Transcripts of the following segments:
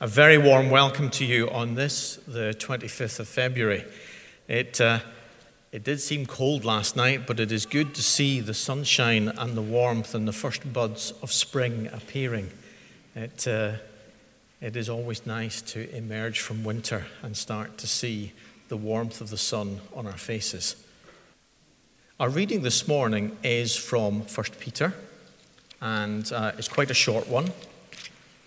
A very warm welcome to you on this, the 25th of February. It, uh, it did seem cold last night, but it is good to see the sunshine and the warmth and the first buds of spring appearing. It, uh, it is always nice to emerge from winter and start to see the warmth of the sun on our faces. Our reading this morning is from 1 Peter, and uh, it's quite a short one,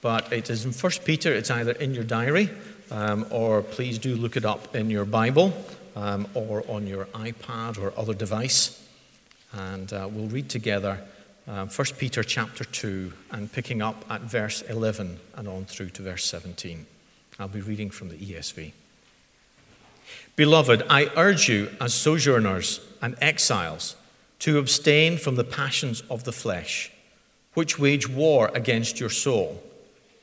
but it is in 1 Peter. It's either in your diary um, or please do look it up in your Bible um, or on your iPad or other device. And uh, we'll read together uh, 1 Peter chapter 2 and picking up at verse 11 and on through to verse 17. I'll be reading from the ESV. Beloved, I urge you as sojourners and exiles to abstain from the passions of the flesh, which wage war against your soul.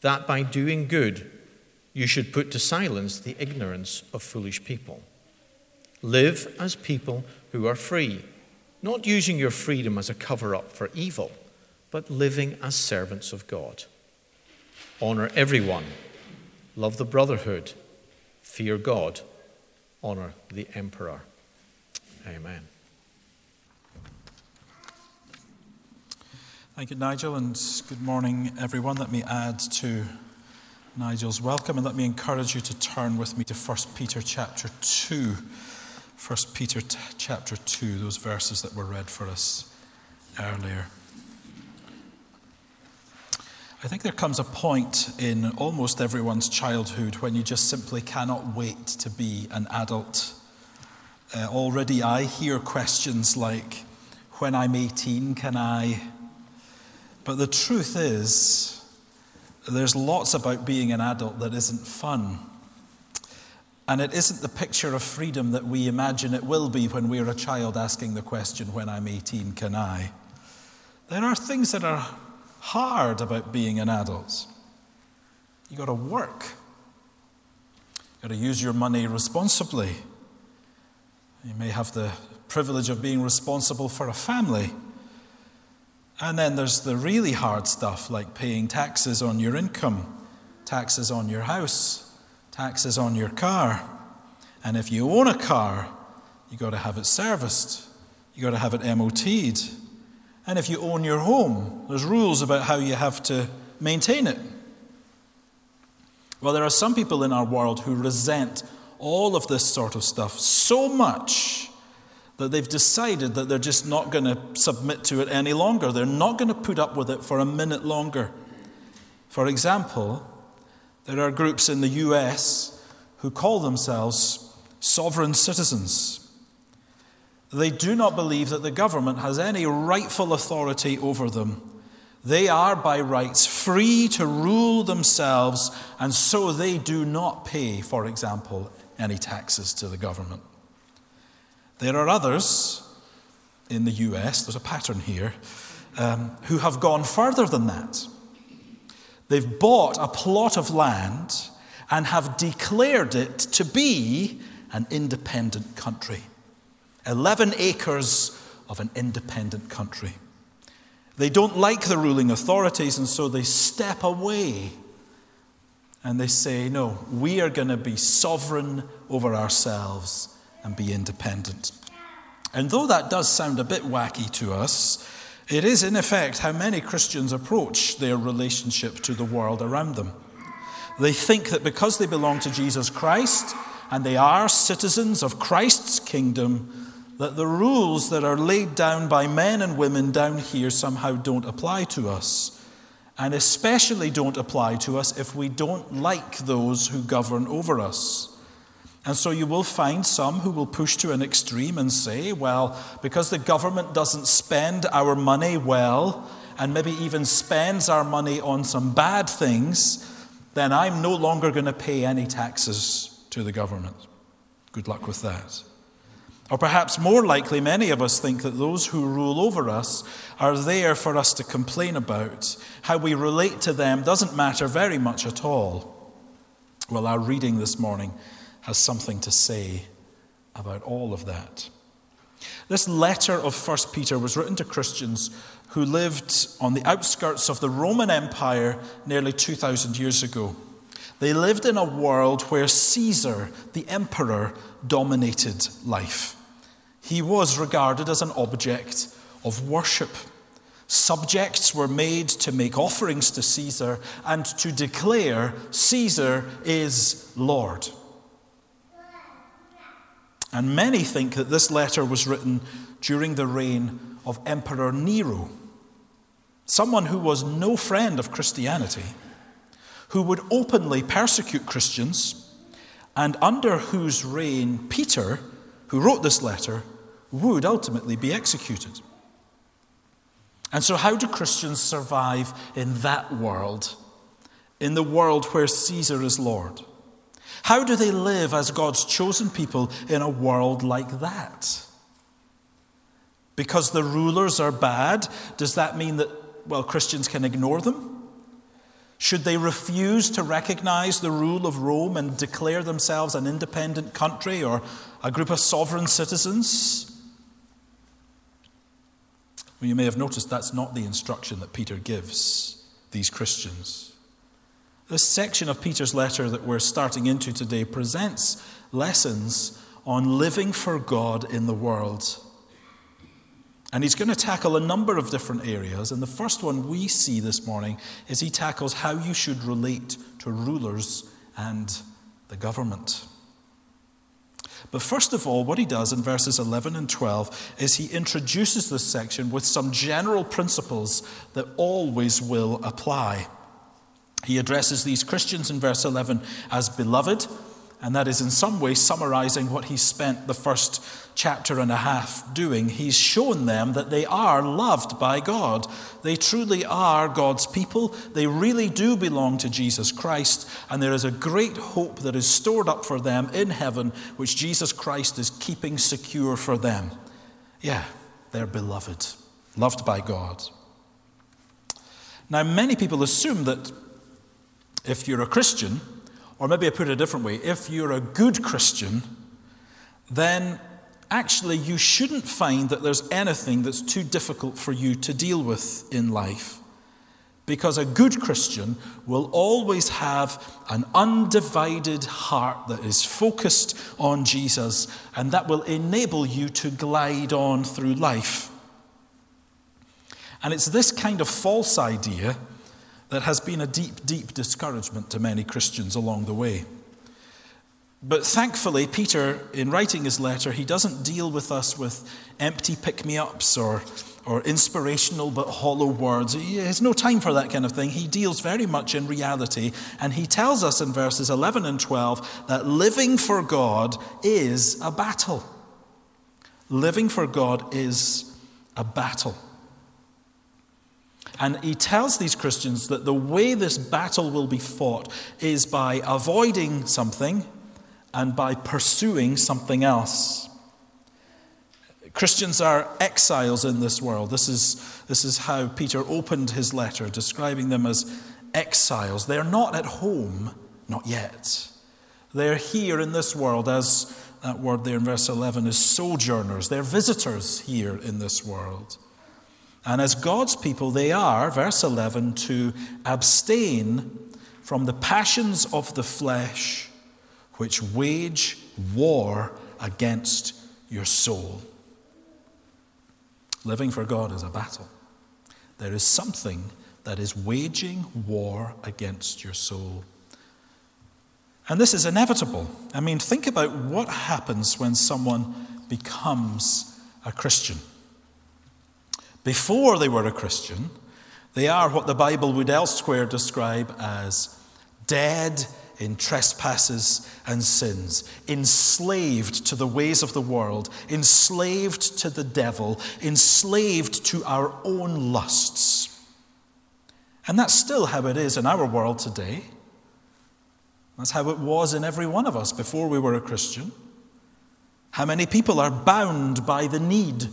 that by doing good you should put to silence the ignorance of foolish people. Live as people who are free, not using your freedom as a cover up for evil, but living as servants of God. Honor everyone, love the brotherhood, fear God, honor the emperor. Amen. Thank you, Nigel, and good morning, everyone. Let me add to Nigel's welcome and let me encourage you to turn with me to 1 Peter chapter 2. 1 Peter t- chapter 2, those verses that were read for us earlier. I think there comes a point in almost everyone's childhood when you just simply cannot wait to be an adult. Uh, already I hear questions like, when I'm 18, can I? But the truth is, there's lots about being an adult that isn't fun. And it isn't the picture of freedom that we imagine it will be when we're a child asking the question, when I'm 18, can I? There are things that are hard about being an adult. You've got to work, you've got to use your money responsibly. You may have the privilege of being responsible for a family. And then there's the really hard stuff like paying taxes on your income, taxes on your house, taxes on your car. And if you own a car, you've got to have it serviced, you've got to have it MOT'd. And if you own your home, there's rules about how you have to maintain it. Well, there are some people in our world who resent all of this sort of stuff so much that they've decided that they're just not going to submit to it any longer. They're not going to put up with it for a minute longer. For example, there are groups in the US who call themselves sovereign citizens. They do not believe that the government has any rightful authority over them. They are, by rights, free to rule themselves, and so they do not pay, for example, any taxes to the government. There are others in the US, there's a pattern here, um, who have gone further than that. They've bought a plot of land and have declared it to be an independent country. 11 acres of an independent country. They don't like the ruling authorities, and so they step away and they say, No, we are going to be sovereign over ourselves and be independent. And though that does sound a bit wacky to us, it is in effect how many Christians approach their relationship to the world around them. They think that because they belong to Jesus Christ and they are citizens of Christ's kingdom, that the rules that are laid down by men and women down here somehow don't apply to us and especially don't apply to us if we don't like those who govern over us. And so you will find some who will push to an extreme and say, well, because the government doesn't spend our money well, and maybe even spends our money on some bad things, then I'm no longer going to pay any taxes to the government. Good luck with that. Or perhaps more likely, many of us think that those who rule over us are there for us to complain about. How we relate to them doesn't matter very much at all. Well, our reading this morning has something to say about all of that. This letter of 1 Peter was written to Christians who lived on the outskirts of the Roman Empire nearly 2,000 years ago. They lived in a world where Caesar, the emperor, dominated life. He was regarded as an object of worship. Subjects were made to make offerings to Caesar and to declare Caesar is Lord. And many think that this letter was written during the reign of Emperor Nero, someone who was no friend of Christianity, who would openly persecute Christians, and under whose reign Peter, who wrote this letter, would ultimately be executed. And so, how do Christians survive in that world, in the world where Caesar is Lord? How do they live as God's chosen people in a world like that? Because the rulers are bad, does that mean that, well, Christians can ignore them? Should they refuse to recognize the rule of Rome and declare themselves an independent country or a group of sovereign citizens? Well, you may have noticed that's not the instruction that Peter gives these Christians. This section of Peter's letter that we're starting into today presents lessons on living for God in the world. And he's going to tackle a number of different areas. And the first one we see this morning is he tackles how you should relate to rulers and the government. But first of all, what he does in verses 11 and 12 is he introduces this section with some general principles that always will apply. He addresses these Christians in verse 11 as beloved, and that is in some way summarizing what he spent the first chapter and a half doing. He's shown them that they are loved by God. They truly are God's people. They really do belong to Jesus Christ, and there is a great hope that is stored up for them in heaven, which Jesus Christ is keeping secure for them. Yeah, they're beloved, loved by God. Now, many people assume that if you're a Christian, or maybe I put it a different way, if you're a good Christian, then actually you shouldn't find that there's anything that's too difficult for you to deal with in life. Because a good Christian will always have an undivided heart that is focused on Jesus, and that will enable you to glide on through life. And it's this kind of false idea that has been a deep, deep discouragement to many Christians along the way. But thankfully, Peter, in writing his letter, he doesn't deal with us with empty pick me ups or, or inspirational but hollow words. He has no time for that kind of thing. He deals very much in reality. And he tells us in verses 11 and 12 that living for God is a battle. Living for God is a battle. And he tells these Christians that the way this battle will be fought is by avoiding something and by pursuing something else. Christians are exiles in this world. This is, this is how Peter opened his letter, describing them as exiles. They're not at home, not yet. They're here in this world, as that word there in verse 11 is sojourners. They're visitors here in this world. And as God's people, they are, verse 11, to abstain from the passions of the flesh which wage war against your soul. Living for God is a battle. There is something that is waging war against your soul. And this is inevitable. I mean, think about what happens when someone becomes a Christian. Before they were a Christian, they are what the Bible would elsewhere describe as dead in trespasses and sins, enslaved to the ways of the world, enslaved to the devil, enslaved to our own lusts. And that's still how it is in our world today. That's how it was in every one of us before we were a Christian. How many people are bound by the need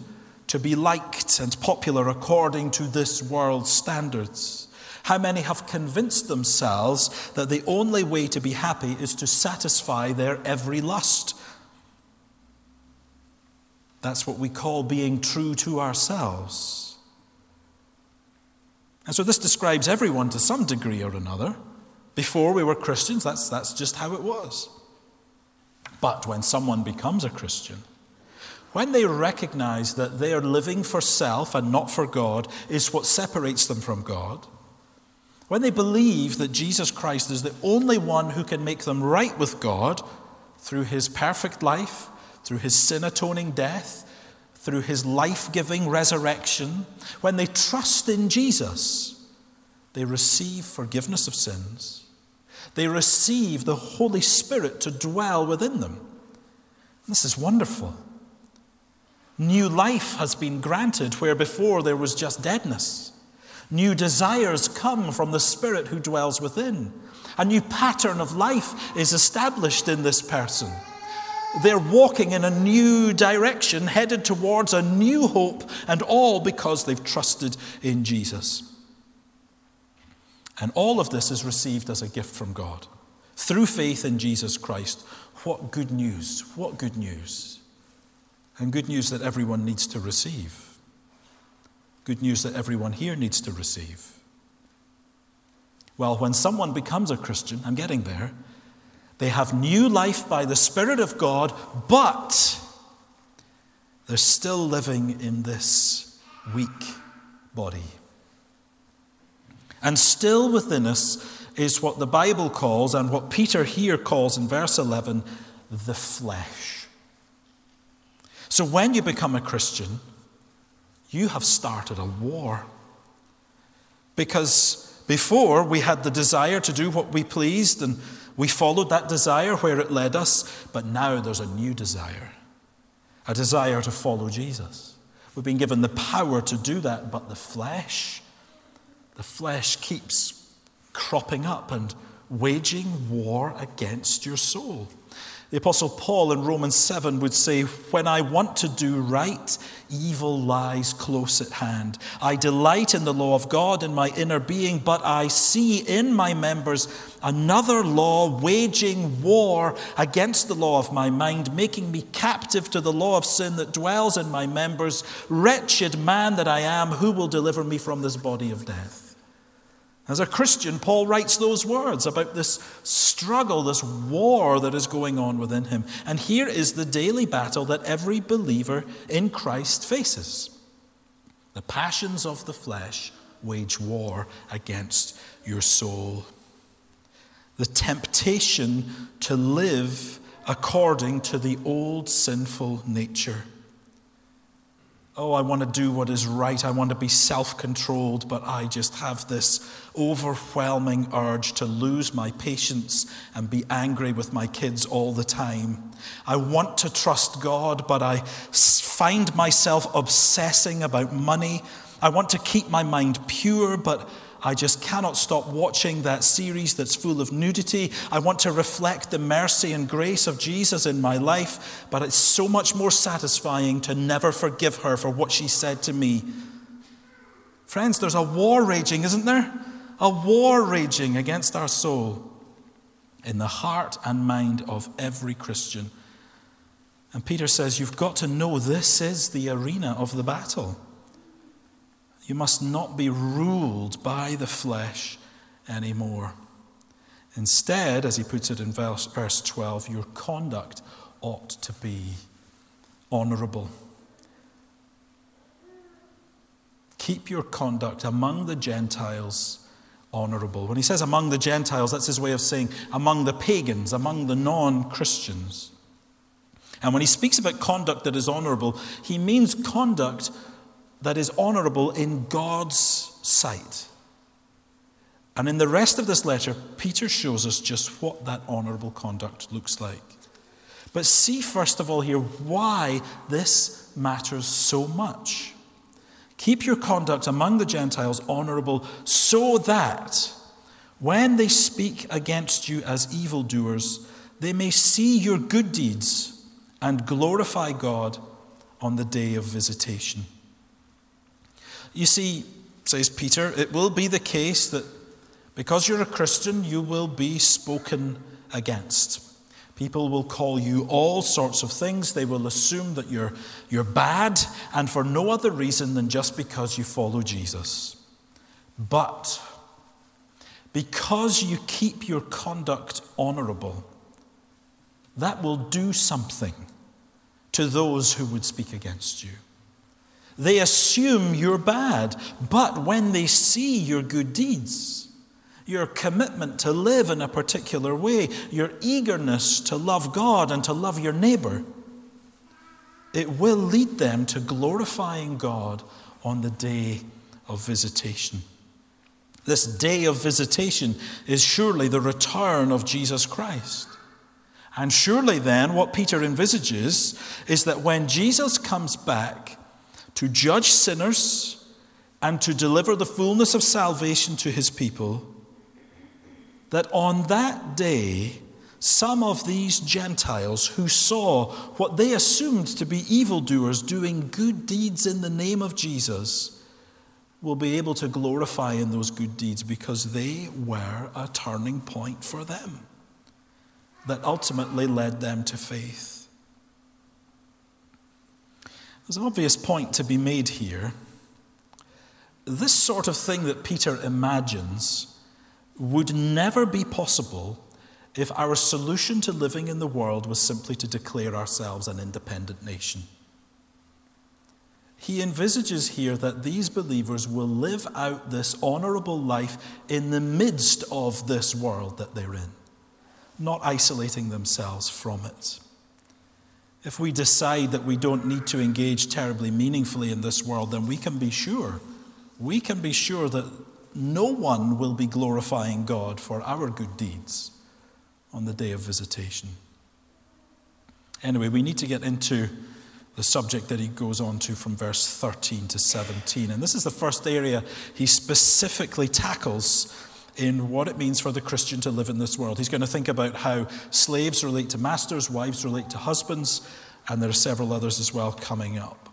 to be liked and popular according to this world's standards? How many have convinced themselves that the only way to be happy is to satisfy their every lust? That's what we call being true to ourselves. And so this describes everyone to some degree or another. Before we were Christians, that's, that's just how it was. But when someone becomes a Christian, when they recognize that they are living for self and not for God is what separates them from God, when they believe that Jesus Christ is the only one who can make them right with God through his perfect life, through his sin atoning death, through his life giving resurrection, when they trust in Jesus, they receive forgiveness of sins. They receive the Holy Spirit to dwell within them. This is wonderful. New life has been granted where before there was just deadness. New desires come from the Spirit who dwells within. A new pattern of life is established in this person. They're walking in a new direction, headed towards a new hope, and all because they've trusted in Jesus. And all of this is received as a gift from God through faith in Jesus Christ. What good news! What good news! And good news that everyone needs to receive. Good news that everyone here needs to receive. Well, when someone becomes a Christian, I'm getting there, they have new life by the Spirit of God, but they're still living in this weak body. And still within us is what the Bible calls, and what Peter here calls in verse 11, the flesh. So when you become a Christian, you have started a war. Because before we had the desire to do what we pleased and we followed that desire where it led us, but now there's a new desire a desire to follow Jesus. We've been given the power to do that, but the flesh, the flesh keeps cropping up and waging war against your soul. The Apostle Paul in Romans 7 would say, When I want to do right, evil lies close at hand. I delight in the law of God in my inner being, but I see in my members another law waging war against the law of my mind, making me captive to the law of sin that dwells in my members. Wretched man that I am, who will deliver me from this body of death? As a Christian, Paul writes those words about this struggle, this war that is going on within him. And here is the daily battle that every believer in Christ faces. The passions of the flesh wage war against your soul. The temptation to live according to the old sinful nature. Oh, I want to do what is right. I want to be self controlled, but I just have this overwhelming urge to lose my patience and be angry with my kids all the time. I want to trust God, but I find myself obsessing about money. I want to keep my mind pure, but I just cannot stop watching that series that's full of nudity. I want to reflect the mercy and grace of Jesus in my life, but it's so much more satisfying to never forgive her for what she said to me. Friends, there's a war raging, isn't there? A war raging against our soul in the heart and mind of every Christian. And Peter says, You've got to know this is the arena of the battle. You must not be ruled by the flesh anymore. Instead, as he puts it in verse, verse 12, your conduct ought to be honorable. Keep your conduct among the Gentiles honorable. When he says among the Gentiles, that's his way of saying among the pagans, among the non Christians. And when he speaks about conduct that is honorable, he means conduct that is honorable in God's sight. And in the rest of this letter, Peter shows us just what that honorable conduct looks like. But see, first of all, here why this matters so much. Keep your conduct among the Gentiles honorable so that when they speak against you as evildoers, they may see your good deeds and glorify God on the day of visitation. You see, says Peter, it will be the case that because you're a Christian, you will be spoken against. People will call you all sorts of things. They will assume that you're, you're bad, and for no other reason than just because you follow Jesus. But because you keep your conduct honorable, that will do something to those who would speak against you. They assume you're bad, but when they see your good deeds, your commitment to live in a particular way, your eagerness to love God and to love your neighbor, it will lead them to glorifying God on the day of visitation. This day of visitation is surely the return of Jesus Christ. And surely then, what Peter envisages is that when Jesus comes back to judge sinners and to deliver the fullness of salvation to his people, that on that day, some of these Gentiles who saw what they assumed to be evildoers doing good deeds in the name of Jesus will be able to glorify in those good deeds because they were a turning point for them that ultimately led them to faith. There's an obvious point to be made here. This sort of thing that Peter imagines would never be possible if our solution to living in the world was simply to declare ourselves an independent nation. He envisages here that these believers will live out this honorable life in the midst of this world that they're in, not isolating themselves from it. If we decide that we don't need to engage terribly meaningfully in this world, then we can be sure, we can be sure that no one will be glorifying God for our good deeds on the day of visitation. Anyway, we need to get into the subject that he goes on to from verse 13 to 17. And this is the first area he specifically tackles in what it means for the Christian to live in this world. He's going to think about how slaves relate to masters, wives relate to husbands, and there are several others as well coming up.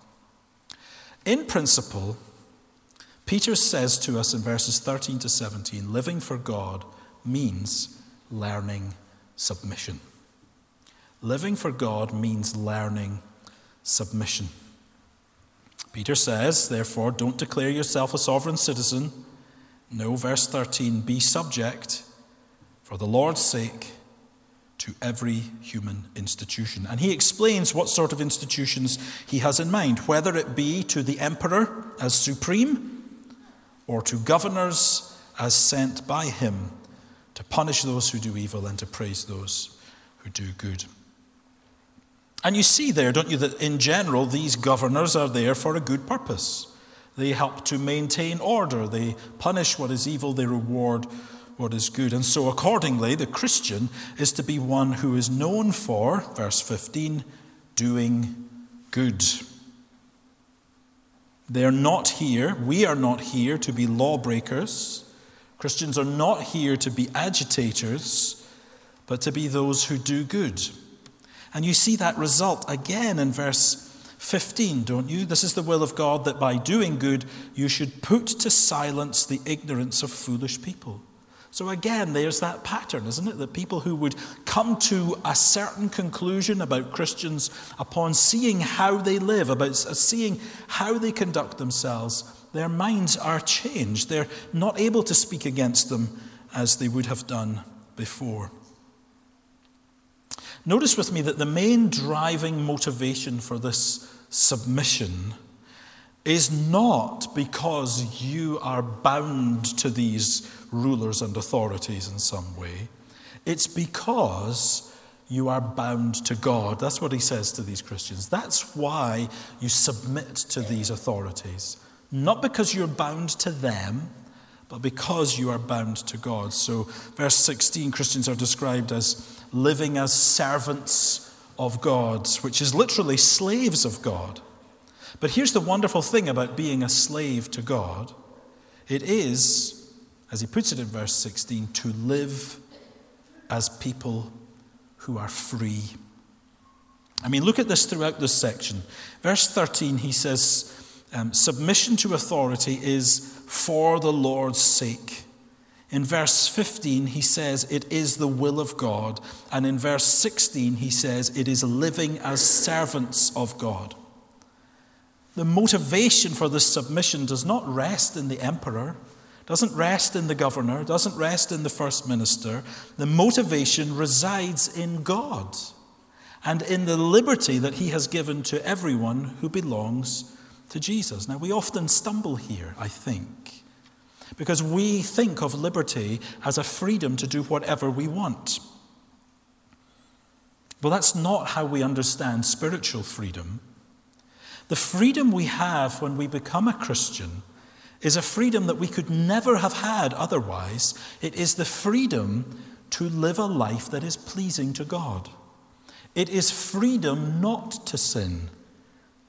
In principle, Peter says to us in verses 13 to 17 living for God means learning submission. Living for God means learning submission. Peter says, therefore, don't declare yourself a sovereign citizen. No, verse 13, be subject for the Lord's sake to every human institution. And he explains what sort of institutions he has in mind, whether it be to the emperor as supreme or to governors as sent by him to punish those who do evil and to praise those who do good. And you see there, don't you, that in general, these governors are there for a good purpose. They help to maintain order, they punish what is evil, they reward what is good. And so, accordingly, the Christian is to be one who is known for, verse 15, doing good. They are not here, we are not here to be lawbreakers. Christians are not here to be agitators, but to be those who do good. And you see that result again in verse 15, don't you? This is the will of God that by doing good you should put to silence the ignorance of foolish people. So again, there's that pattern, isn't it? That people who would come to a certain conclusion about Christians upon seeing how they live, about seeing how they conduct themselves, their minds are changed. They're not able to speak against them as they would have done before. Notice with me that the main driving motivation for this submission is not because you are bound to these rulers and authorities in some way. It's because you are bound to God. That's what he says to these Christians. That's why you submit to these authorities. Not because you're bound to them, but because you are bound to God. So, verse 16 Christians are described as living as servants of God, which is literally slaves of God. But here's the wonderful thing about being a slave to God it is, as he puts it in verse 16, to live as people who are free. I mean, look at this throughout this section. Verse 13, he says, um, Submission to authority is for the Lord's sake. In verse 15, he says, It is the will of God. And in verse 16, he says, It is living as servants of God. The motivation for this submission does not rest in the emperor, doesn't rest in the governor, doesn't rest in the first minister. The motivation resides in God and in the liberty that he has given to everyone who belongs to Jesus. Now, we often stumble here, I think, because we think of liberty as a freedom to do whatever we want. Well, that's not how we understand spiritual freedom. The freedom we have when we become a Christian is a freedom that we could never have had otherwise. It is the freedom to live a life that is pleasing to God. It is freedom not to sin.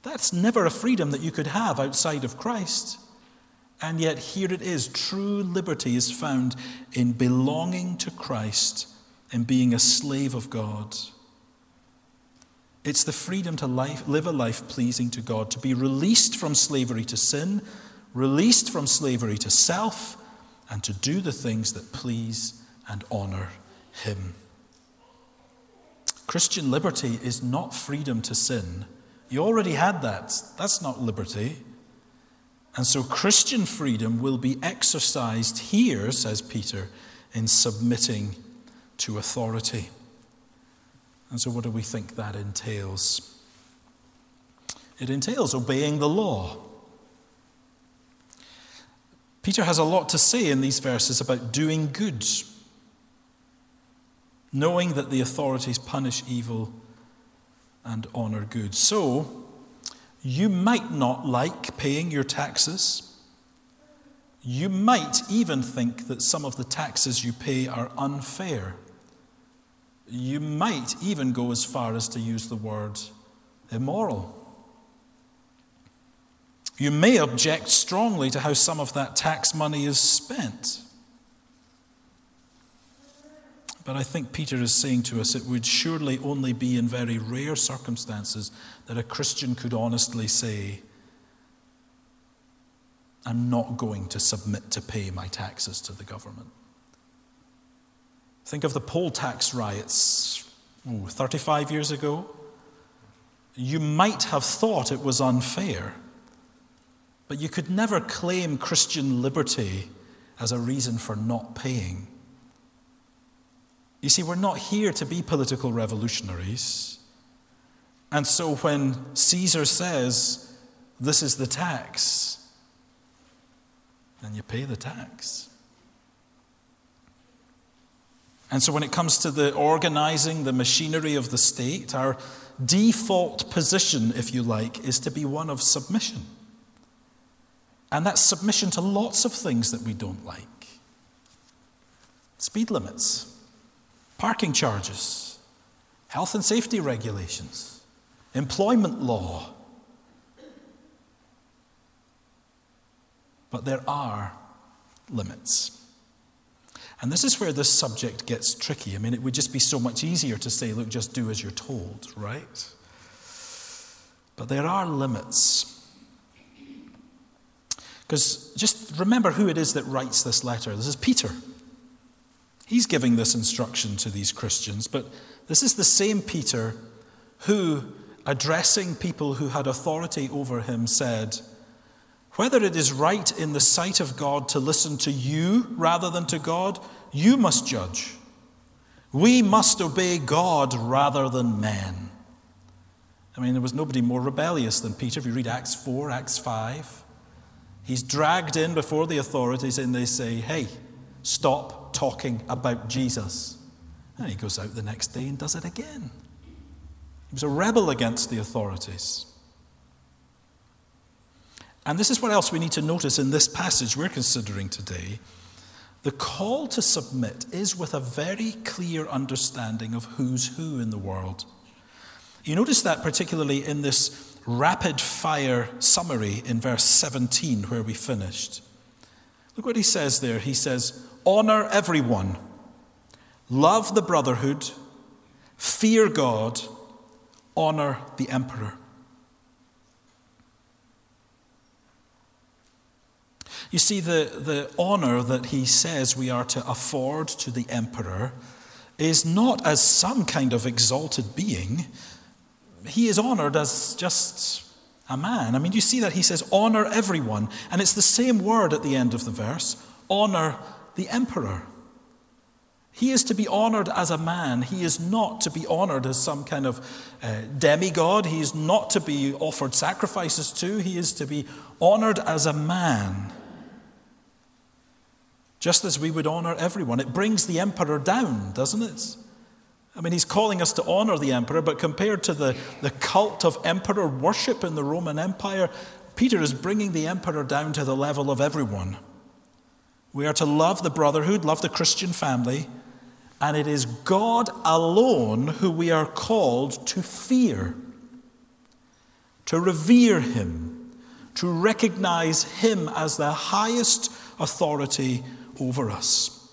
That's never a freedom that you could have outside of Christ. And yet, here it is true liberty is found in belonging to Christ and being a slave of God. It's the freedom to life, live a life pleasing to God, to be released from slavery to sin, released from slavery to self, and to do the things that please and honor Him. Christian liberty is not freedom to sin. You already had that. That's not liberty. And so Christian freedom will be exercised here, says Peter, in submitting to authority. And so, what do we think that entails? It entails obeying the law. Peter has a lot to say in these verses about doing good, knowing that the authorities punish evil and honor good. So, you might not like paying your taxes. You might even think that some of the taxes you pay are unfair. You might even go as far as to use the word immoral. You may object strongly to how some of that tax money is spent. But I think Peter is saying to us it would surely only be in very rare circumstances that a Christian could honestly say, I'm not going to submit to pay my taxes to the government. Think of the poll tax riots ooh, 35 years ago. You might have thought it was unfair, but you could never claim Christian liberty as a reason for not paying. You see, we're not here to be political revolutionaries. And so when Caesar says, This is the tax, then you pay the tax. And so, when it comes to the organizing, the machinery of the state, our default position, if you like, is to be one of submission. And that's submission to lots of things that we don't like speed limits, parking charges, health and safety regulations, employment law. But there are limits. And this is where this subject gets tricky. I mean, it would just be so much easier to say, look, just do as you're told, right? But there are limits. Because just remember who it is that writes this letter. This is Peter. He's giving this instruction to these Christians, but this is the same Peter who, addressing people who had authority over him, said, whether it is right in the sight of God to listen to you rather than to God, you must judge. We must obey God rather than men. I mean, there was nobody more rebellious than Peter. If you read Acts 4, Acts 5, he's dragged in before the authorities and they say, hey, stop talking about Jesus. And he goes out the next day and does it again. He was a rebel against the authorities. And this is what else we need to notice in this passage we're considering today. The call to submit is with a very clear understanding of who's who in the world. You notice that particularly in this rapid fire summary in verse 17, where we finished. Look what he says there. He says, Honor everyone, love the brotherhood, fear God, honor the emperor. You see, the, the honor that he says we are to afford to the emperor is not as some kind of exalted being. He is honored as just a man. I mean, you see that he says, honor everyone. And it's the same word at the end of the verse honor the emperor. He is to be honored as a man. He is not to be honored as some kind of uh, demigod. He is not to be offered sacrifices to. He is to be honored as a man. Just as we would honor everyone. It brings the emperor down, doesn't it? I mean, he's calling us to honor the emperor, but compared to the, the cult of emperor worship in the Roman Empire, Peter is bringing the emperor down to the level of everyone. We are to love the brotherhood, love the Christian family, and it is God alone who we are called to fear, to revere him, to recognize him as the highest authority over us.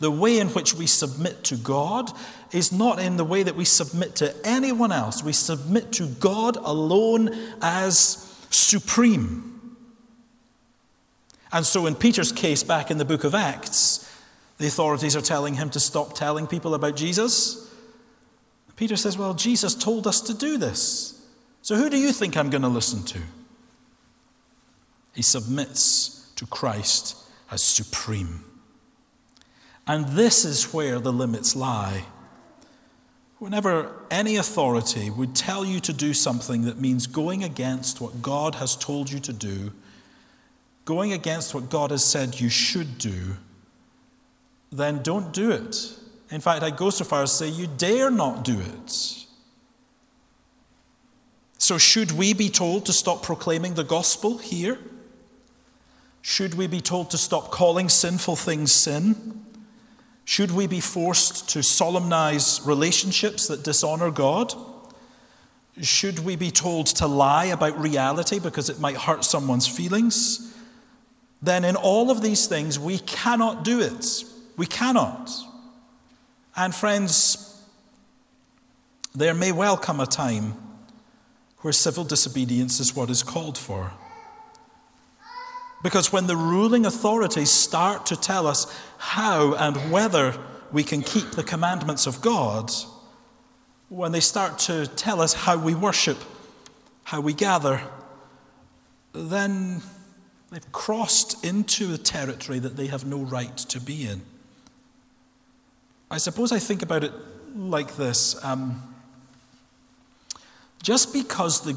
The way in which we submit to God is not in the way that we submit to anyone else. We submit to God alone as supreme. And so, in Peter's case, back in the book of Acts, the authorities are telling him to stop telling people about Jesus. Peter says, Well, Jesus told us to do this. So, who do you think I'm going to listen to? He submits to Christ as supreme. And this is where the limits lie. Whenever any authority would tell you to do something that means going against what God has told you to do, going against what God has said you should do, then don't do it. In fact, I go so far as to say you dare not do it. So, should we be told to stop proclaiming the gospel here? Should we be told to stop calling sinful things sin? Should we be forced to solemnize relationships that dishonor God? Should we be told to lie about reality because it might hurt someone's feelings? Then, in all of these things, we cannot do it. We cannot. And, friends, there may well come a time where civil disobedience is what is called for. Because when the ruling authorities start to tell us how and whether we can keep the commandments of God, when they start to tell us how we worship, how we gather, then they've crossed into a territory that they have no right to be in. I suppose I think about it like this. Um, just because the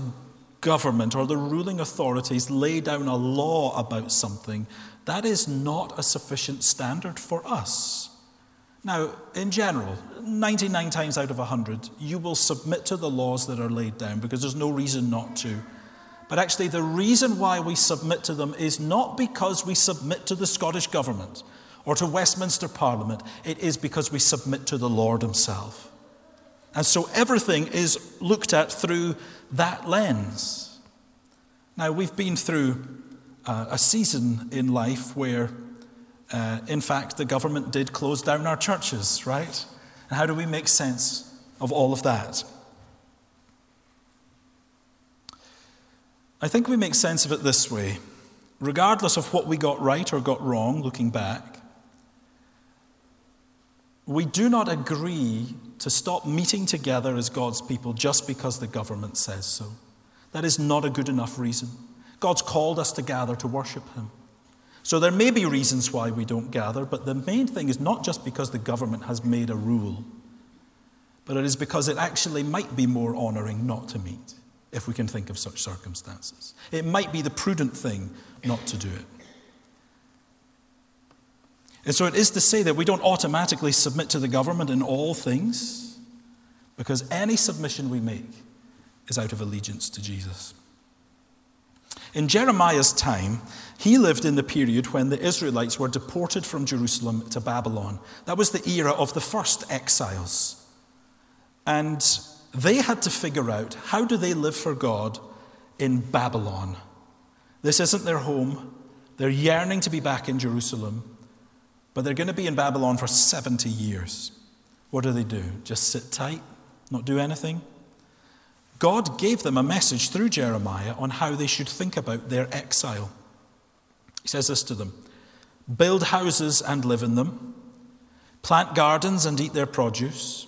government or the ruling authorities lay down a law about something, that is not a sufficient standard for us. Now, in general, 99 times out of 100, you will submit to the laws that are laid down because there's no reason not to. But actually, the reason why we submit to them is not because we submit to the Scottish Government or to Westminster Parliament, it is because we submit to the Lord Himself. And so everything is looked at through that lens. Now, we've been through uh, a season in life where, uh, in fact, the government did close down our churches, right? And how do we make sense of all of that? I think we make sense of it this way. Regardless of what we got right or got wrong, looking back, we do not agree to stop meeting together as God's people just because the government says so. That is not a good enough reason. God's called us to gather to worship Him. So there may be reasons why we don't gather, but the main thing is not just because the government has made a rule, but it is because it actually might be more honoring not to meet, if we can think of such circumstances. It might be the prudent thing not to do it. And so it is to say that we don't automatically submit to the government in all things, because any submission we make is out of allegiance to Jesus. In Jeremiah's time, he lived in the period when the Israelites were deported from Jerusalem to Babylon. That was the era of the first exiles. And they had to figure out how do they live for God in Babylon. This isn't their home. They're yearning to be back in Jerusalem, but they're going to be in Babylon for 70 years. What do they do? Just sit tight, not do anything? God gave them a message through Jeremiah on how they should think about their exile. He says this to them Build houses and live in them, plant gardens and eat their produce,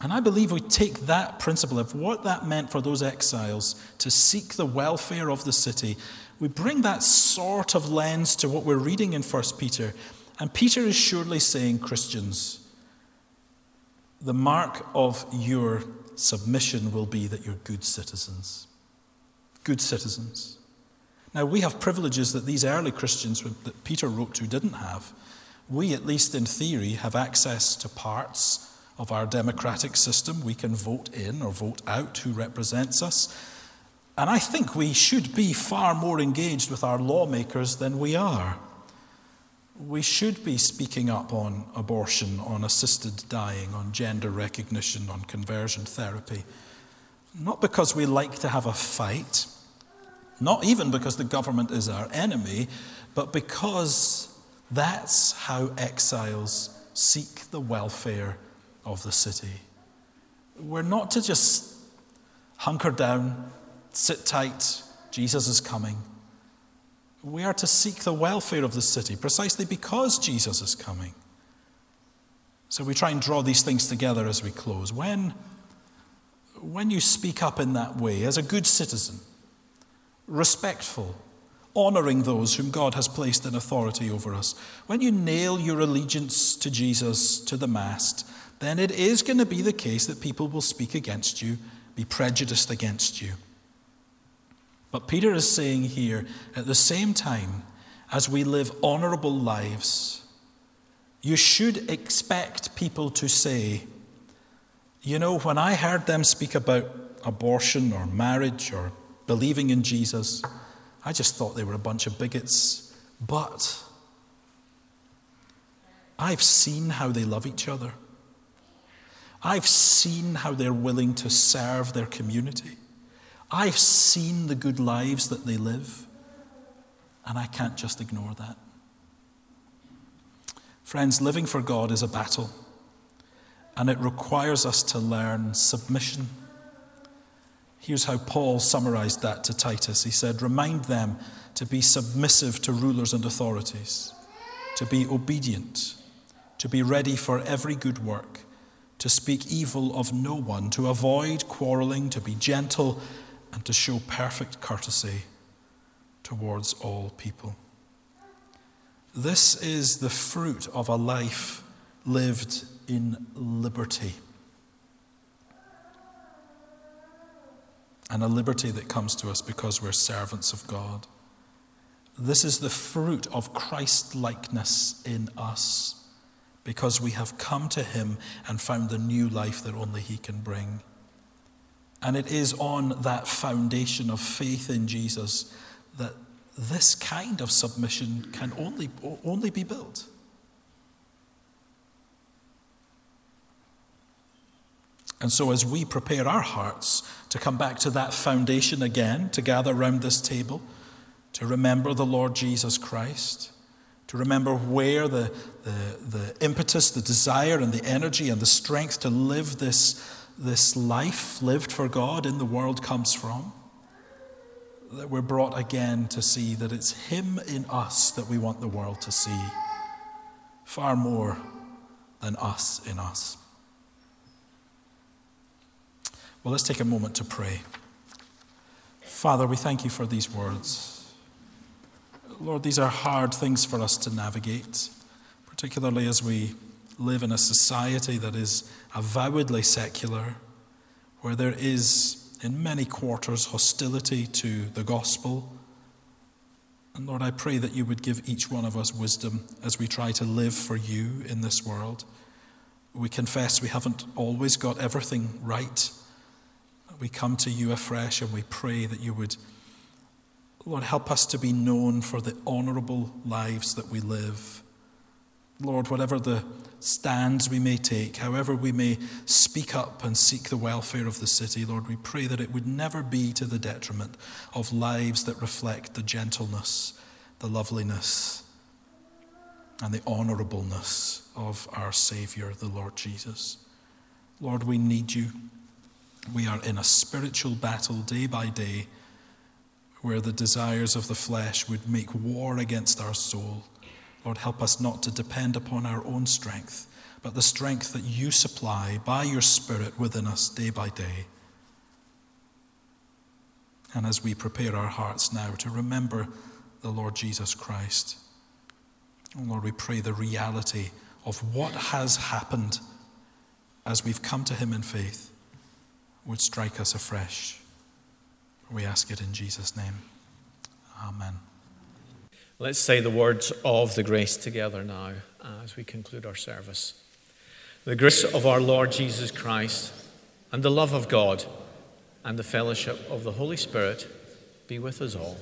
And I believe we take that principle of what that meant for those exiles to seek the welfare of the city. We bring that sort of lens to what we're reading in 1 Peter. And Peter is surely saying, Christians, the mark of your submission will be that you're good citizens. Good citizens. Now, we have privileges that these early Christians that Peter wrote to didn't have. We, at least in theory, have access to parts of our democratic system. We can vote in or vote out who represents us. And I think we should be far more engaged with our lawmakers than we are. We should be speaking up on abortion, on assisted dying, on gender recognition, on conversion therapy. Not because we like to have a fight, not even because the government is our enemy, but because that's how exiles seek the welfare of the city. We're not to just hunker down, sit tight, Jesus is coming. We are to seek the welfare of the city precisely because Jesus is coming. So we try and draw these things together as we close. When, when you speak up in that way, as a good citizen, respectful, honoring those whom God has placed in authority over us, when you nail your allegiance to Jesus to the mast, then it is going to be the case that people will speak against you, be prejudiced against you. But Peter is saying here, at the same time, as we live honorable lives, you should expect people to say, you know, when I heard them speak about abortion or marriage or believing in Jesus, I just thought they were a bunch of bigots. But I've seen how they love each other. I've seen how they're willing to serve their community. I've seen the good lives that they live, and I can't just ignore that. Friends, living for God is a battle, and it requires us to learn submission. Here's how Paul summarized that to Titus. He said, Remind them to be submissive to rulers and authorities, to be obedient, to be ready for every good work to speak evil of no one, to avoid quarreling, to be gentle, and to show perfect courtesy towards all people. This is the fruit of a life lived in liberty. And a liberty that comes to us because we're servants of God. This is the fruit of Christ likeness in us because we have come to Him and found the new life that only He can bring. And it is on that foundation of faith in Jesus that this kind of submission can only, only be built. And so, as we prepare our hearts to come back to that foundation again, to gather around this table, to remember the Lord Jesus Christ, to remember where the, the, the impetus, the desire, and the energy and the strength to live this, this life lived for God in the world comes from. That we're brought again to see that it's Him in us that we want the world to see, far more than us in us. Well, let's take a moment to pray. Father, we thank you for these words. Lord, these are hard things for us to navigate, particularly as we live in a society that is avowedly secular, where there is, in many quarters, hostility to the gospel. And Lord, I pray that you would give each one of us wisdom as we try to live for you in this world. We confess we haven't always got everything right. We come to you afresh and we pray that you would, Lord, help us to be known for the honourable lives that we live. Lord, whatever the stands we may take, however we may speak up and seek the welfare of the city, Lord, we pray that it would never be to the detriment of lives that reflect the gentleness, the loveliness, and the honourableness of our Saviour, the Lord Jesus. Lord, we need you. We are in a spiritual battle day by day where the desires of the flesh would make war against our soul. Lord, help us not to depend upon our own strength, but the strength that you supply by your Spirit within us day by day. And as we prepare our hearts now to remember the Lord Jesus Christ, oh Lord, we pray the reality of what has happened as we've come to Him in faith would strike us afresh. We ask it in Jesus' name. Amen. Let's say the words of the grace together now uh, as we conclude our service. The grace of our Lord Jesus Christ and the love of God and the fellowship of the Holy Spirit be with us all.